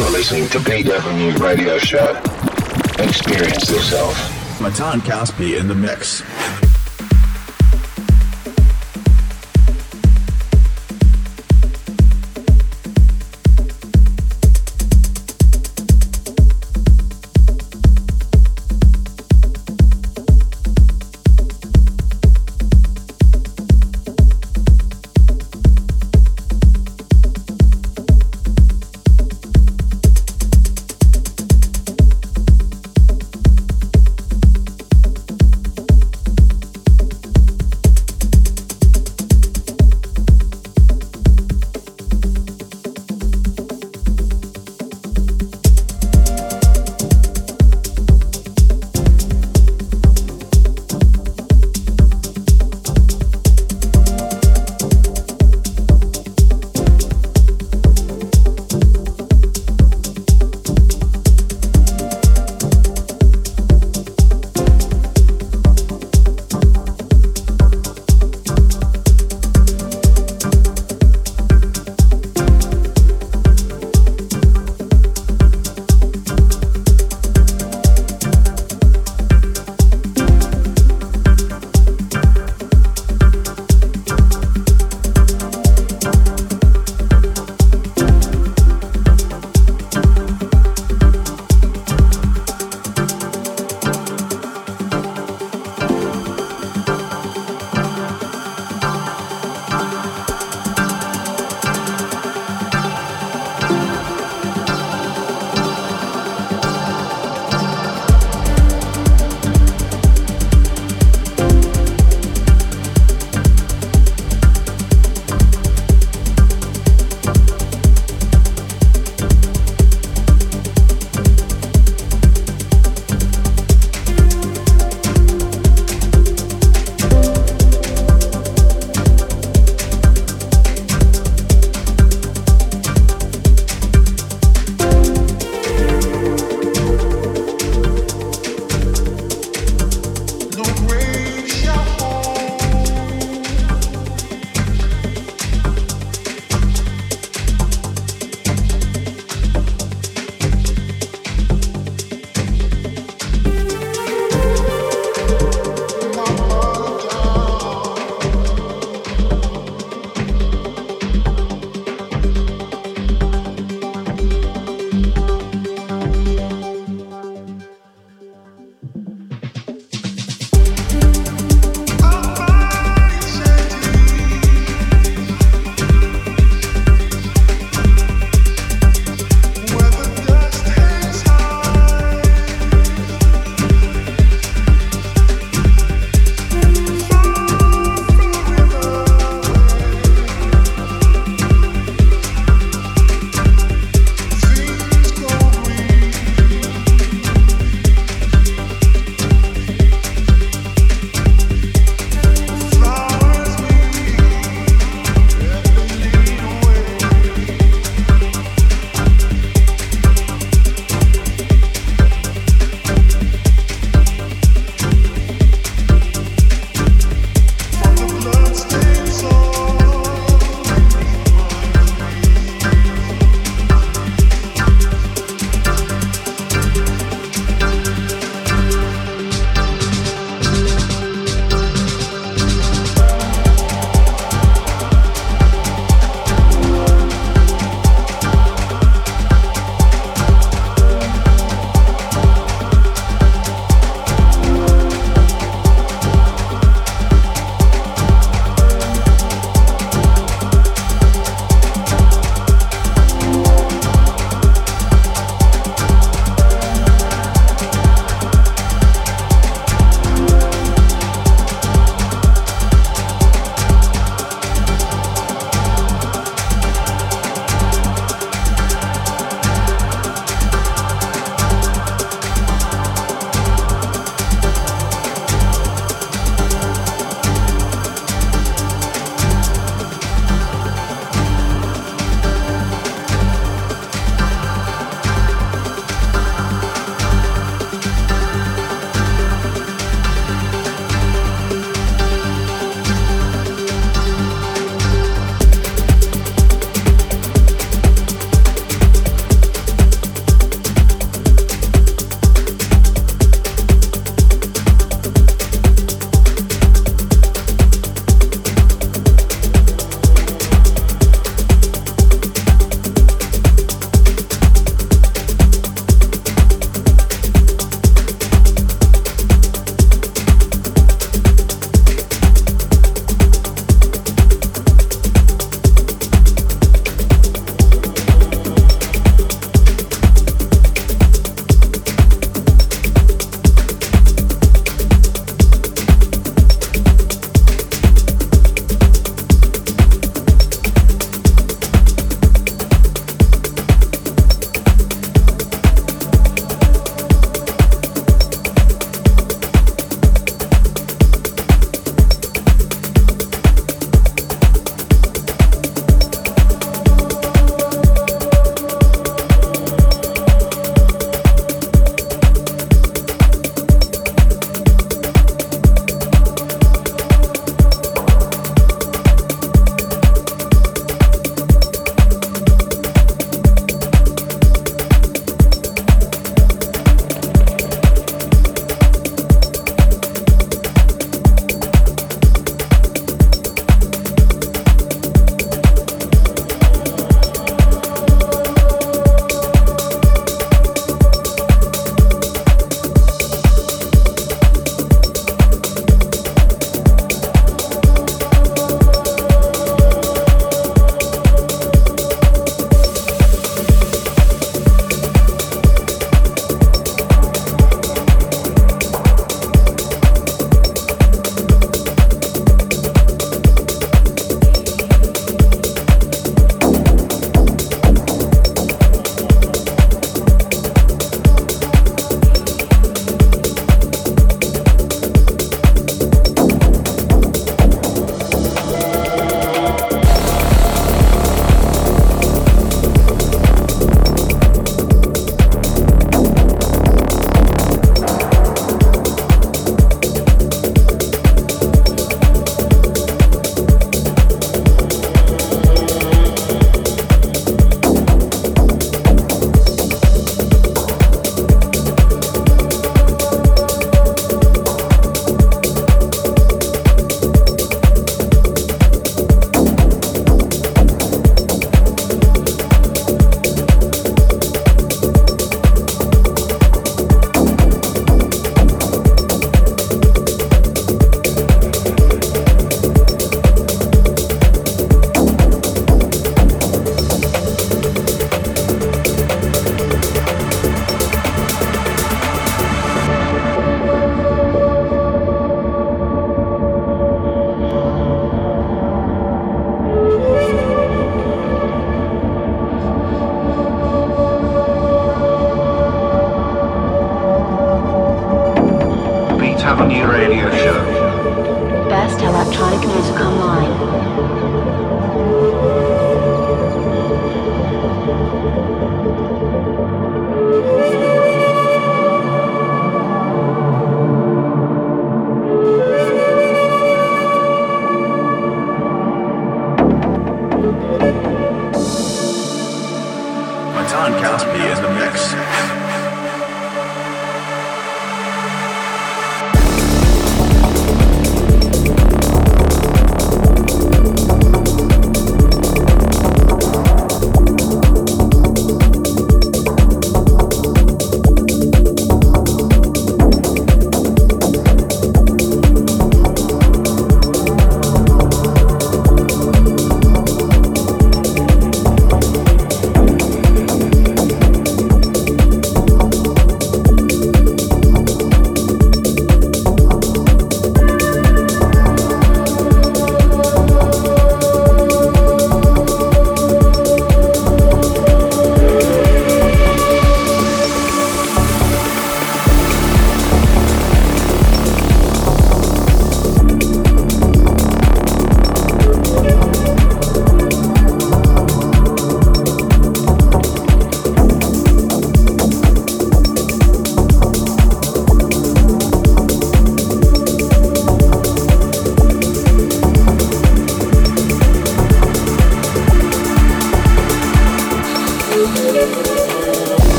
You're listening to BW Radio Show. Experience yourself. Matan Caspi in the mix.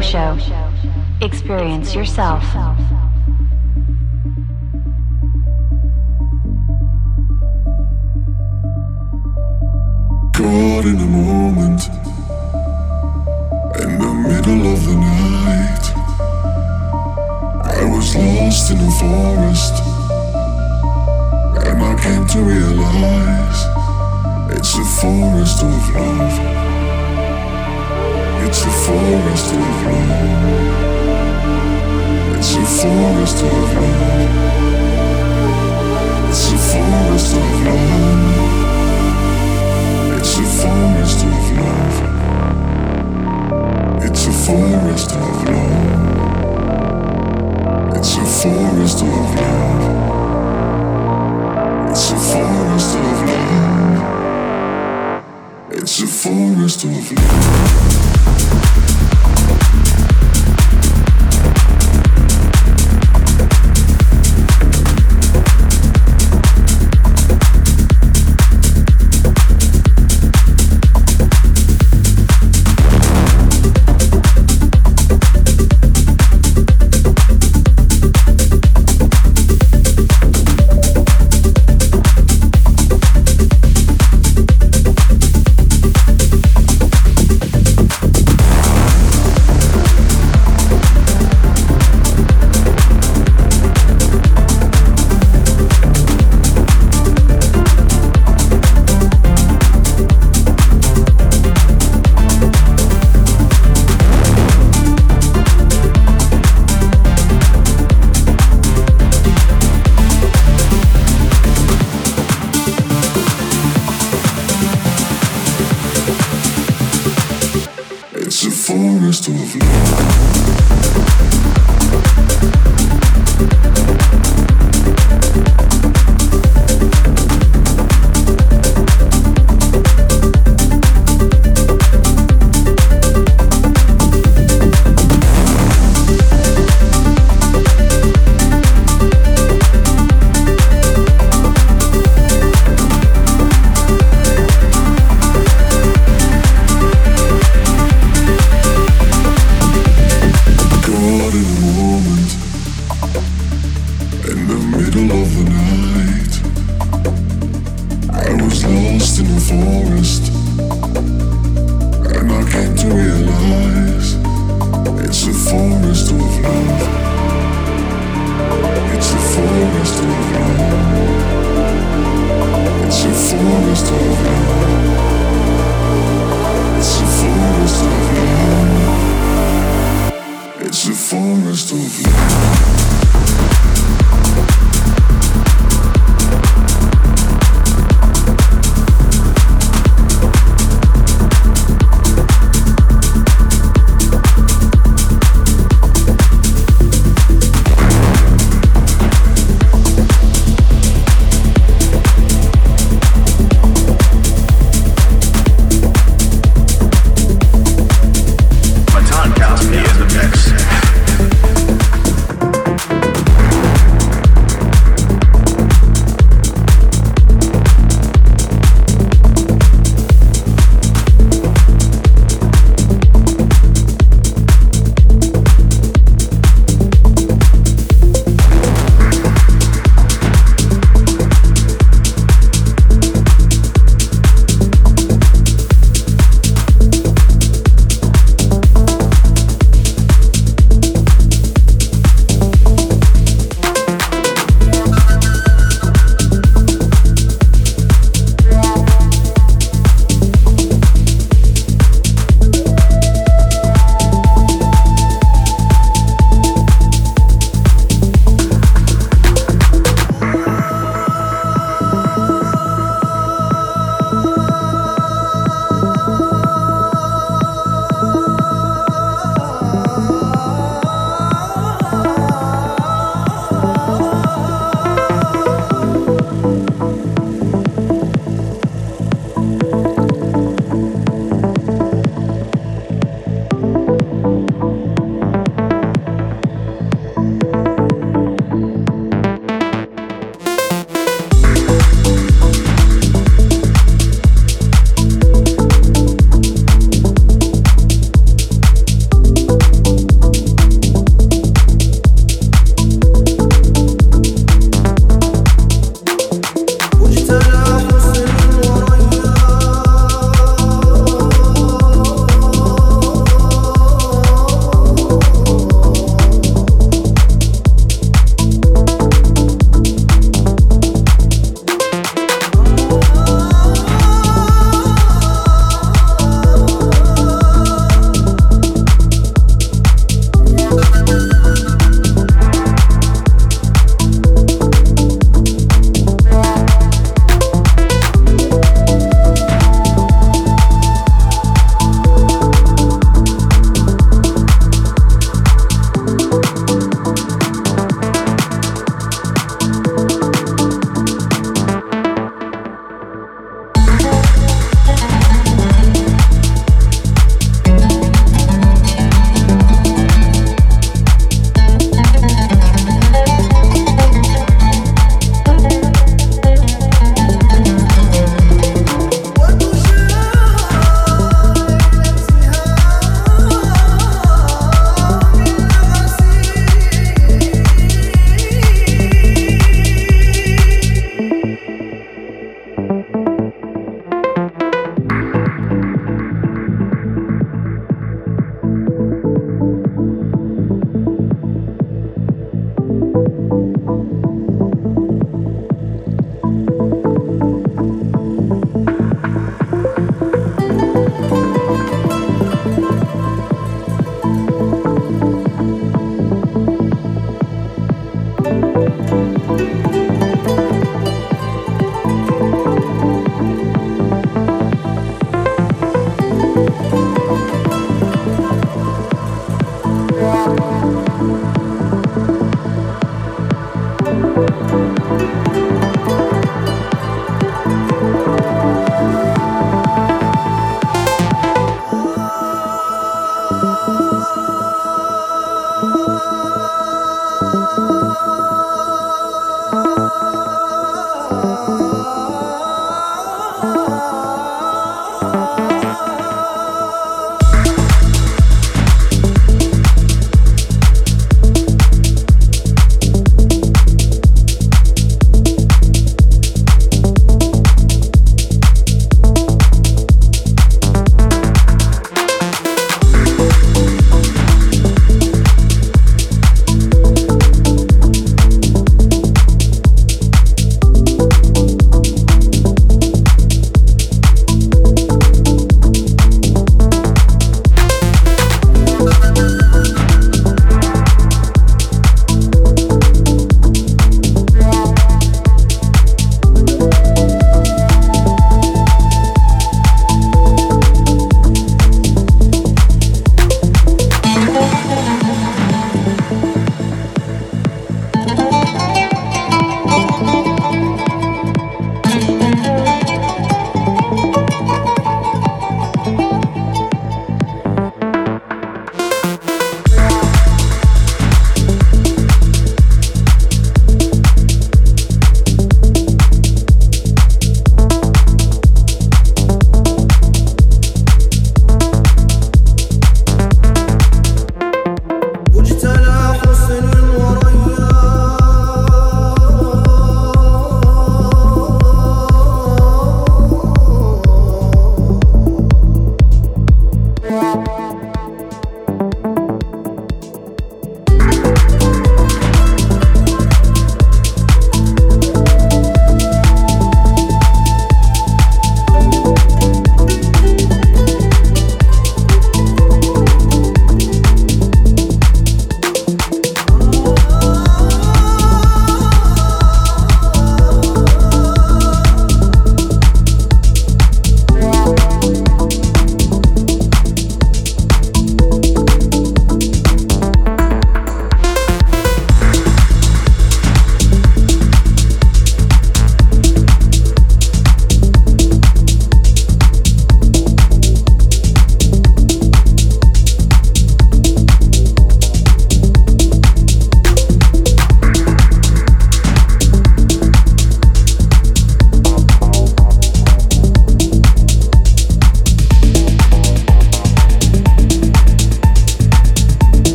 Show. Experience yourself.